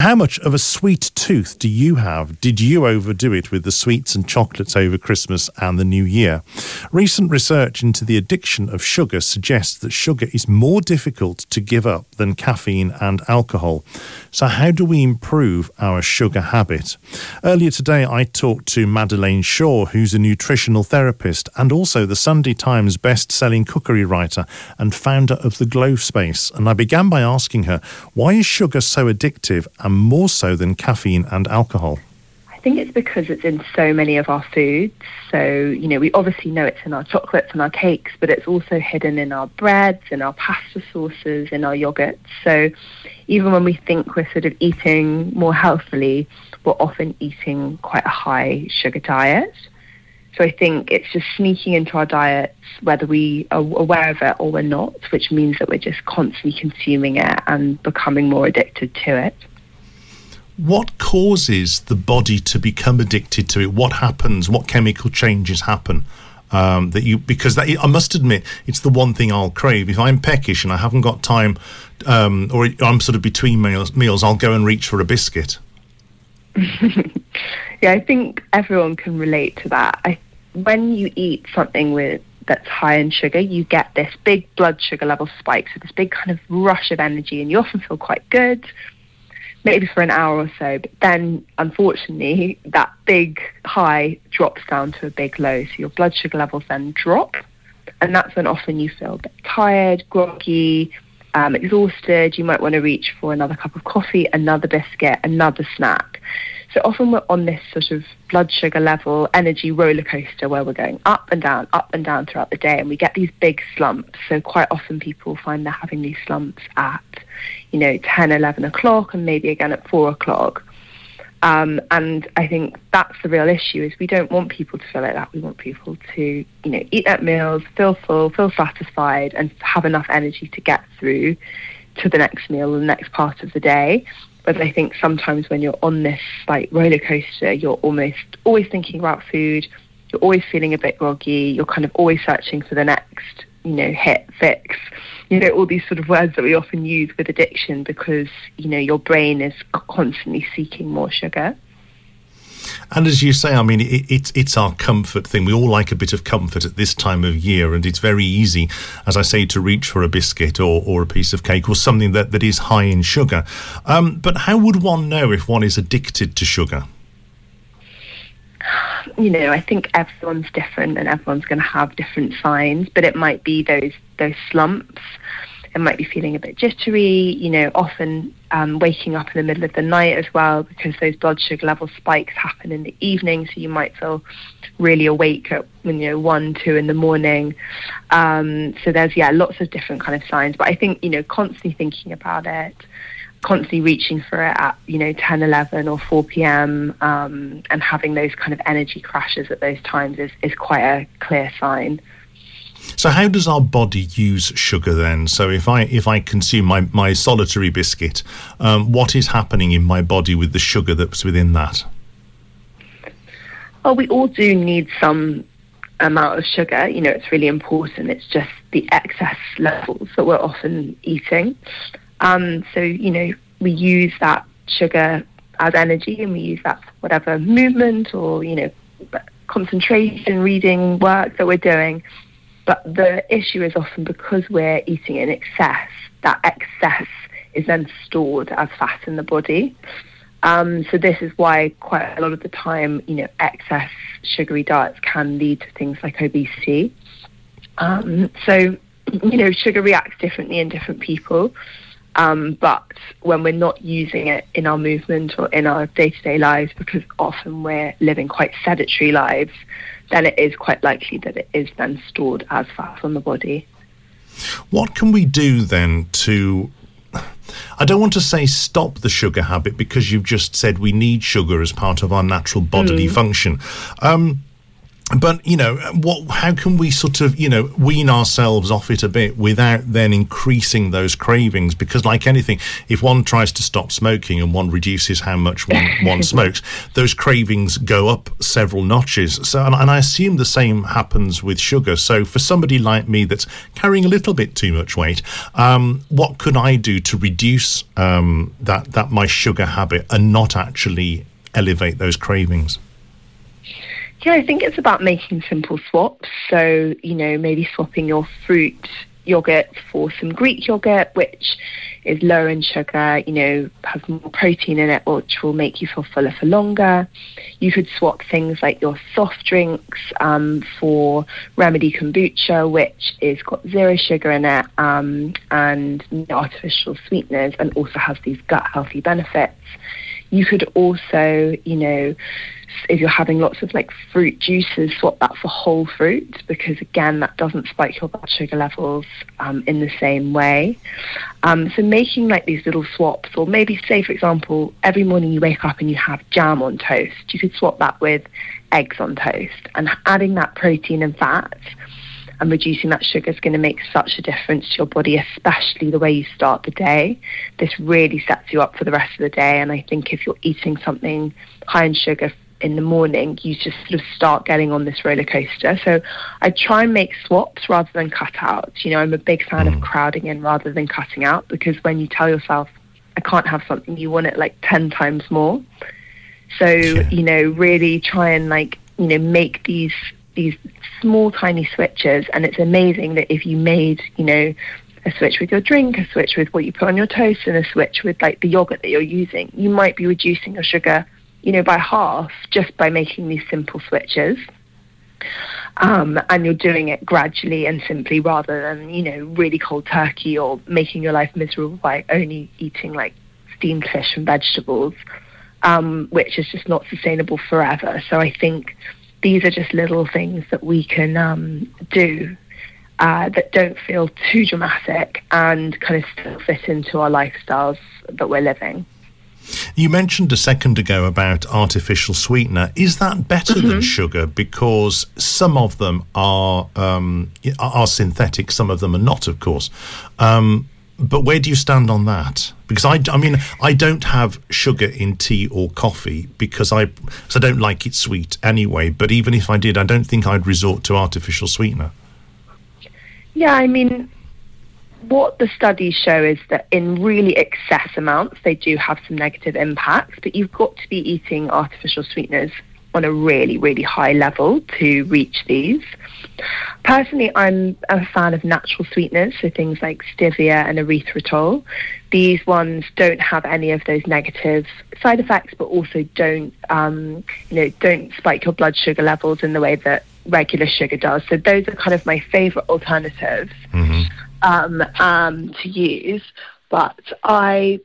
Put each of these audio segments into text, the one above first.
How much of a sweet tooth do you have? Did you overdo it with the sweets and chocolates over Christmas and the New Year? Recent research into the addiction of sugar suggests that sugar is more difficult to give up than caffeine and alcohol. So, how do we improve our sugar habit? Earlier today, I talked to Madeleine Shaw, who's a nutritional therapist and also the Sunday Times best selling cookery writer and founder of the Glow Space. And I began by asking her, why is sugar so addictive? And more so than caffeine and alcohol? I think it's because it's in so many of our foods. So, you know, we obviously know it's in our chocolates and our cakes, but it's also hidden in our breads, in our pasta sauces, in our yogurts. So, even when we think we're sort of eating more healthily, we're often eating quite a high sugar diet. So I think it's just sneaking into our diets, whether we are aware of it or we're not, which means that we're just constantly consuming it and becoming more addicted to it what causes the body to become addicted to it? What happens? What chemical changes happen? Um, that you because that I must admit it's the one thing I'll crave if I'm peckish and I haven't got time um, or I'm sort of between meals, meals I'll go and reach for a biscuit. yeah, I think everyone can relate to that. I, when you eat something with that's high in sugar, you get this big blood sugar level spike, so this big kind of rush of energy, and you often feel quite good maybe for an hour or so. But then, unfortunately, that big high drops down to a big low. So your blood sugar levels then drop. And that's when often you feel a bit tired, groggy, um, exhausted. You might want to reach for another cup of coffee, another biscuit, another snack. So often we're on this sort of blood sugar level energy roller coaster where we're going up and down, up and down throughout the day, and we get these big slumps. So quite often people find they're having these slumps at, you know, 10, 11 o'clock, and maybe again at 4 o'clock. Um, and I think that's the real issue is we don't want people to feel like that. We want people to, you know, eat their meals, feel full, feel satisfied, and have enough energy to get through to the next meal, the next part of the day. But I think sometimes when you're on this like roller coaster, you're almost always thinking about food. You're always feeling a bit groggy. You're kind of always searching for the next, you know, hit, fix. You know, all these sort of words that we often use with addiction because you know your brain is constantly seeking more sugar. And as you say, I mean, it, it's it's our comfort thing. We all like a bit of comfort at this time of year, and it's very easy, as I say, to reach for a biscuit or, or a piece of cake or something that, that is high in sugar. Um, but how would one know if one is addicted to sugar? You know, I think everyone's different, and everyone's going to have different signs. But it might be those those slumps and might be feeling a bit jittery, you know, often um, waking up in the middle of the night as well because those blood sugar level spikes happen in the evening. So you might feel really awake at you know one, two in the morning. Um, so there's yeah lots of different kind of signs. But I think you know constantly thinking about it, constantly reaching for it at you know 10, 11 or 4 p.m. Um, and having those kind of energy crashes at those times is is quite a clear sign. So how does our body use sugar then? So if I if I consume my, my solitary biscuit, um, what is happening in my body with the sugar that's within that? Well, we all do need some amount of sugar. You know, it's really important. It's just the excess levels that we're often eating. Um, so you know, we use that sugar as energy, and we use that for whatever movement or you know concentration, reading, work that we're doing. But the issue is often because we're eating in excess, that excess is then stored as fat in the body. Um, so this is why quite a lot of the time, you know, excess sugary diets can lead to things like obesity. Um, so, you know, sugar reacts differently in different people. Um, but when we're not using it in our movement or in our day to day lives, because often we're living quite sedentary lives, then it is quite likely that it is then stored as fat on the body. What can we do then to I don't want to say stop the sugar habit because you've just said we need sugar as part of our natural bodily mm. function. Um, but you know what how can we sort of you know wean ourselves off it a bit without then increasing those cravings? Because like anything if one tries to stop smoking and one reduces how much one, one smokes those cravings go up several notches. So and, and, i assume the same happens with sugar. So for somebody like me that's carrying a little bit too much weight um, what could i do to reduce um, that that my sugar habit and not actually elevate those cravings yeah, I think it's about making simple swaps. So, you know, maybe swapping your fruit yogurt for some Greek yogurt, which is lower in sugar, you know, has more protein in it, which will make you feel fuller for longer. You could swap things like your soft drinks um, for Remedy Kombucha, which is got zero sugar in it um, and artificial sweeteners and also has these gut healthy benefits. You could also, you know, if you're having lots of like fruit juices, swap that for whole fruit because again, that doesn't spike your blood sugar levels um, in the same way. Um, so making like these little swaps, or maybe say for example, every morning you wake up and you have jam on toast, you could swap that with eggs on toast, and adding that protein and fat and reducing that sugar is going to make such a difference to your body, especially the way you start the day. This really sets you up for the rest of the day. And I think if you're eating something high in sugar in the morning, you just sort of start getting on this roller coaster. So I try and make swaps rather than cut out. You know, I'm a big fan mm. of crowding in rather than cutting out because when you tell yourself, I can't have something, you want it like 10 times more. So, yeah. you know, really try and like, you know, make these these small tiny switches and it's amazing that if you made, you know, a switch with your drink, a switch with what you put on your toast, and a switch with like the yogurt that you're using, you might be reducing your sugar you know, by half just by making these simple switches. Um, and you're doing it gradually and simply rather than, you know, really cold turkey or making your life miserable by only eating like steamed fish and vegetables, um, which is just not sustainable forever. So I think these are just little things that we can um, do uh, that don't feel too dramatic and kind of still fit into our lifestyles that we're living. You mentioned a second ago about artificial sweetener. Is that better mm-hmm. than sugar? Because some of them are um, are synthetic, some of them are not, of course. Um, but where do you stand on that? Because I, I mean, I don't have sugar in tea or coffee because I, so I don't like it sweet anyway. But even if I did, I don't think I'd resort to artificial sweetener. Yeah, I mean, what the studies show is that in really excess amounts, they do have some negative impacts, but you've got to be eating artificial sweeteners on a really, really high level to reach these. Personally, I'm a fan of natural sweeteners, so things like stevia and erythritol. These ones don't have any of those negative side effects, but also don't, um, you know, don't spike your blood sugar levels in the way that regular sugar does. So those are kind of my favourite alternatives. Mm-hmm um, um, to use, but I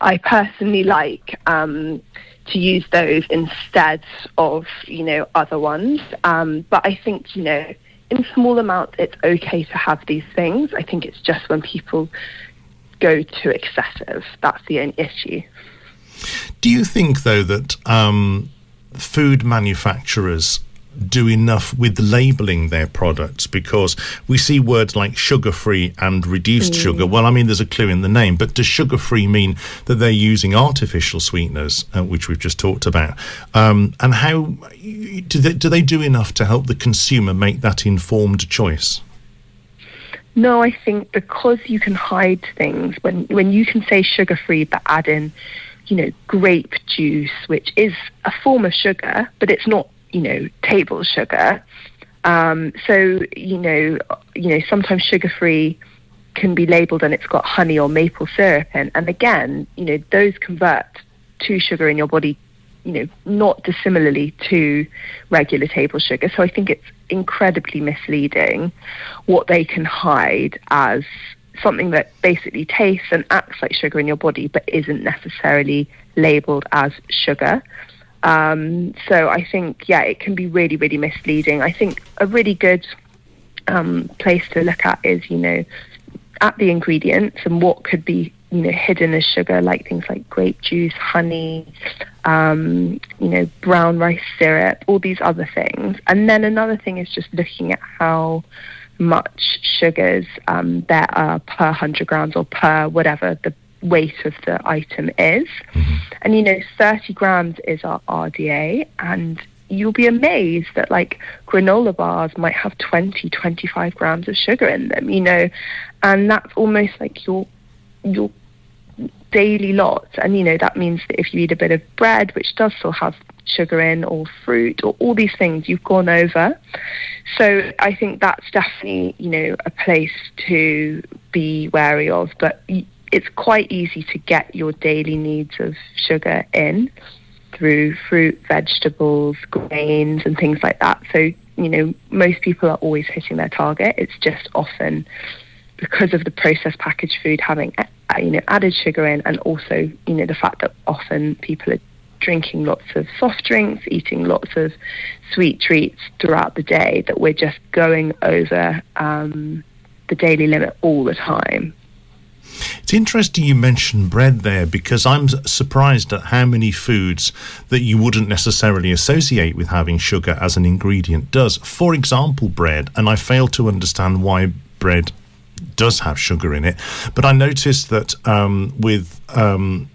I personally like um, to use those instead of you know other ones. Um, but I think you know in small amounts it's okay to have these things. I think it's just when people go too excessive that's the only issue. Do you think though that um, food manufacturers do enough with labeling their products because we see words like sugar free and reduced mm. sugar. Well, I mean, there's a clue in the name, but does sugar free mean that they're using artificial sweeteners, uh, which we've just talked about? Um, and how do they, do they do enough to help the consumer make that informed choice? No, I think because you can hide things when when you can say sugar free but add in, you know, grape juice, which is a form of sugar, but it's not you know, table sugar. Um, so, you know, you know, sometimes sugar-free can be labelled and it's got honey or maple syrup in. And again, you know, those convert to sugar in your body, you know, not dissimilarly to regular table sugar. So I think it's incredibly misleading what they can hide as something that basically tastes and acts like sugar in your body but isn't necessarily labelled as sugar. Um, so I think, yeah, it can be really, really misleading. I think a really good um, place to look at is, you know, at the ingredients and what could be you know hidden as sugar, like things like grape juice, honey, um, you know, brown rice syrup, all these other things. And then another thing is just looking at how much sugars um, there are per 100 grams or per whatever the weight of the item is. Mm-hmm. And, you know, 30 grams is our RDA. And you'll be amazed that, like, granola bars might have 20, 25 grams of sugar in them, you know. And that's almost like your, your daily lot. And, you know, that means that if you eat a bit of bread, which does still have sugar in, or fruit, or all these things, you've gone over. So I think that's definitely, you know, a place to be wary of. But it's quite easy to get your daily needs of sugar in through fruit, vegetables, grains, and things like that. So, you know, most people are always hitting their target. It's just often because of the processed packaged food having, uh, you know, added sugar in, and also, you know, the fact that often people are drinking lots of soft drinks, eating lots of sweet treats throughout the day, that we're just going over um, the daily limit all the time. It's interesting you mentioned bread there because I'm surprised at how many foods that you wouldn't necessarily associate with having sugar as an ingredient does. For example, bread, and I fail to understand why bread does have sugar in it. But I noticed that um, with um,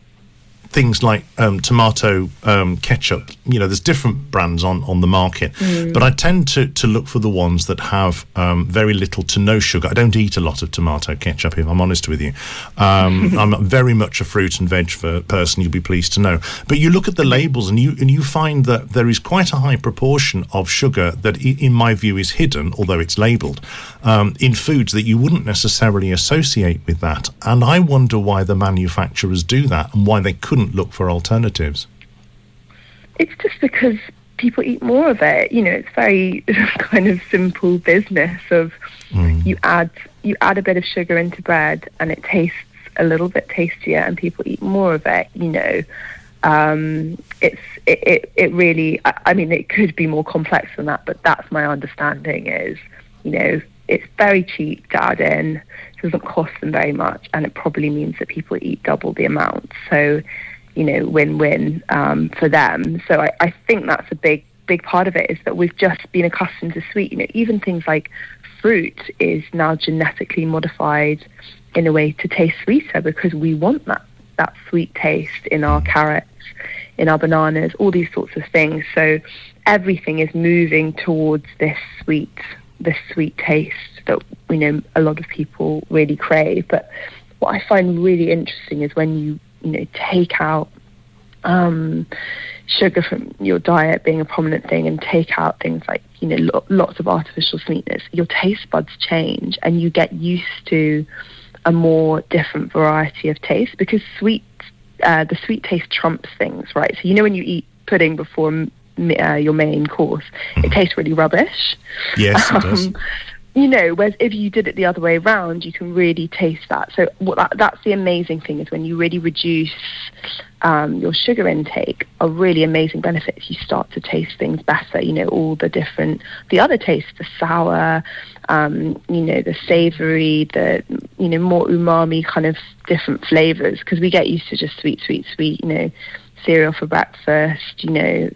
things like um, tomato um, ketchup. You know, there's different brands on, on the market, mm. but I tend to, to look for the ones that have um, very little to no sugar. I don't eat a lot of tomato ketchup, if I'm honest with you. Um, I'm very much a fruit and veg person. You'll be pleased to know. But you look at the labels and you and you find that there is quite a high proportion of sugar that, in my view, is hidden, although it's labelled, um, in foods that you wouldn't necessarily associate with that. And I wonder why the manufacturers do that and why they couldn't not look for alternatives? It's just because people eat more of it. You know, it's very kind of simple business of mm. you add you add a bit of sugar into bread and it tastes a little bit tastier and people eat more of it. You know, um, it's it, it, it really. I, I mean, it could be more complex than that, but that's my understanding. Is you know, it's very cheap to add in. It doesn't cost them very much, and it probably means that people eat double the amount. So you know, win-win um, for them. So I, I think that's a big, big part of it is that we've just been accustomed to sweet. You know, even things like fruit is now genetically modified in a way to taste sweeter because we want that that sweet taste in our carrots, in our bananas, all these sorts of things. So everything is moving towards this sweet, this sweet taste that we know a lot of people really crave. But what I find really interesting is when you you know, take out um, sugar from your diet being a prominent thing and take out things like, you know, lo- lots of artificial sweetness, your taste buds change and you get used to a more different variety of taste because sweet, uh, the sweet taste trumps things, right? So, you know, when you eat pudding before uh, your main course, mm. it mm-hmm. tastes really rubbish. Yes, it does. Um, you know, whereas if you did it the other way around, you can really taste that. So what that, that's the amazing thing is when you really reduce um, your sugar intake, a really amazing benefit if you start to taste things better. You know, all the different, the other tastes, the sour, um, you know, the savoury, the you know more umami kind of different flavours because we get used to just sweet, sweet, sweet. You know, cereal for breakfast. You know,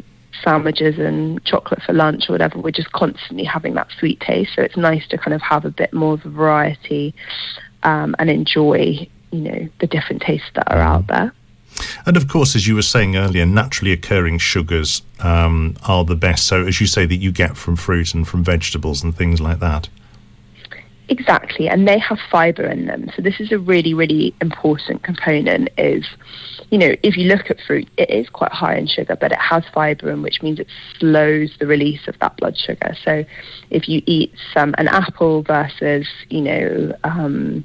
sandwiches and chocolate for lunch or whatever, we're just constantly having that sweet taste. So it's nice to kind of have a bit more of a variety um, and enjoy, you know, the different tastes that are out there. And of course, as you were saying earlier, naturally occurring sugars um, are the best. So, as you say, that you get from fruit and from vegetables and things like that. Exactly, and they have fiber in them. So this is a really, really important component. Is you know, if you look at fruit, it is quite high in sugar, but it has fiber in, which means it slows the release of that blood sugar. So if you eat some an apple versus you know um,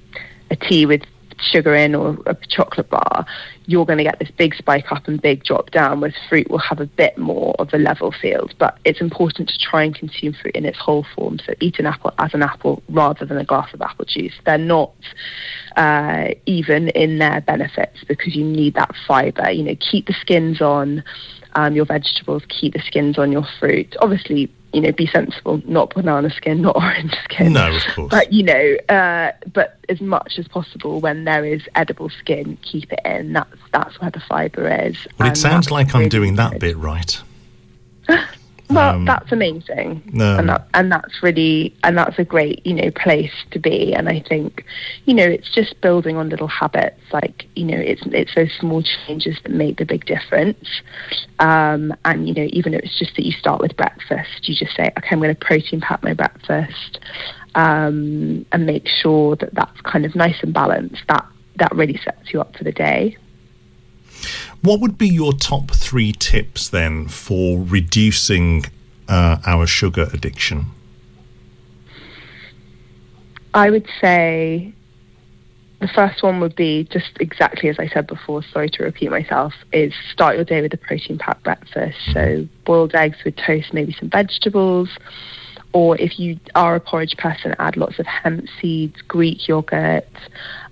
a tea with sugar in or a chocolate bar, you're going to get this big spike up and big drop down, whereas fruit will have a bit more of a level field. But it's important to try and consume fruit in its whole form. So eat an apple as an apple rather than a glass of apple juice. They're not uh, even in their benefits because you need that fiber. You know, keep the skins on um, your vegetables, keep the skins on your fruit. Obviously, you know, be sensible, not banana skin, not orange skin. No, of course. But you know, uh, but as much as possible, when there is edible skin, keep it in. That's that's where the fibre is. Well, it sounds like I'm doing that bit right. Well, um, that's amazing, um, and that, and that's really and that's a great you know place to be. And I think you know it's just building on little habits, like you know it's it's those small changes that make the big difference. Um, and you know even if it's just that you start with breakfast, you just say, okay, I'm going to protein pack my breakfast, um, and make sure that that's kind of nice and balanced. That that really sets you up for the day. What would be your top three tips then for reducing uh, our sugar addiction? I would say the first one would be just exactly as I said before, sorry to repeat myself, is start your day with a protein packed breakfast. So boiled eggs with toast, maybe some vegetables. Or if you are a porridge person, add lots of hemp seeds, Greek yogurt,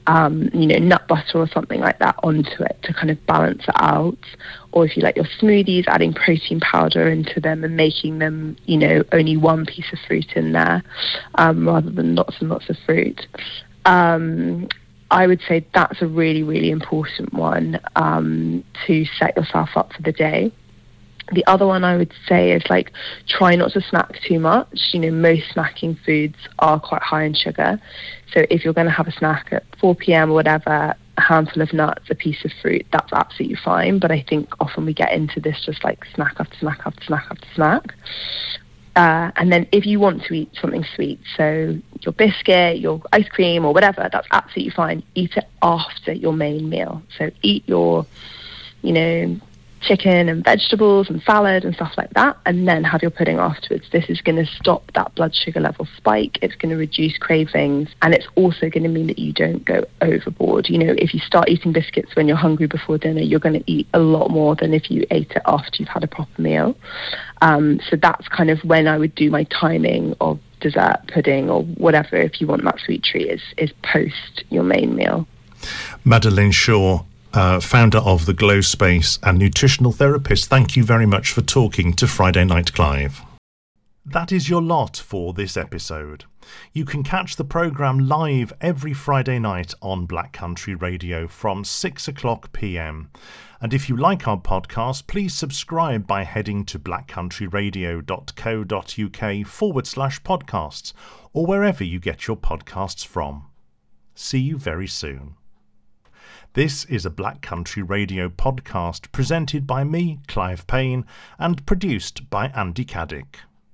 um, you know, nut butter or something like that onto it to kind of balance it out. Or if you like your smoothies, adding protein powder into them and making them, you know, only one piece of fruit in there um, rather than lots and lots of fruit. Um, I would say that's a really, really important one um, to set yourself up for the day. The other one I would say is like try not to snack too much. You know, most snacking foods are quite high in sugar. So if you're going to have a snack at 4 p.m. or whatever, a handful of nuts, a piece of fruit, that's absolutely fine. But I think often we get into this just like snack after snack after snack after snack. Uh, and then if you want to eat something sweet, so your biscuit, your ice cream, or whatever, that's absolutely fine. Eat it after your main meal. So eat your, you know, chicken and vegetables and salad and stuff like that, and then have your pudding afterwards. This is going to stop that blood sugar level spike. It's going to reduce cravings, and it's also going to mean that you don't go overboard. You know, if you start eating biscuits when you're hungry before dinner, you're going to eat a lot more than if you ate it after you've had a proper meal. Um, so that's kind of when I would do my timing of dessert, pudding, or whatever. If you want that sweet treat, is is post your main meal. Madeleine Shaw, uh, founder of the Glow Space and nutritional therapist, thank you very much for talking to Friday Night Clive. That is your lot for this episode. You can catch the programme live every Friday night on Black Country Radio from 6 o'clock pm. And if you like our podcast, please subscribe by heading to blackcountryradio.co.uk forward slash podcasts or wherever you get your podcasts from. See you very soon. This is a Black Country Radio podcast presented by me, Clive Payne, and produced by Andy Caddick.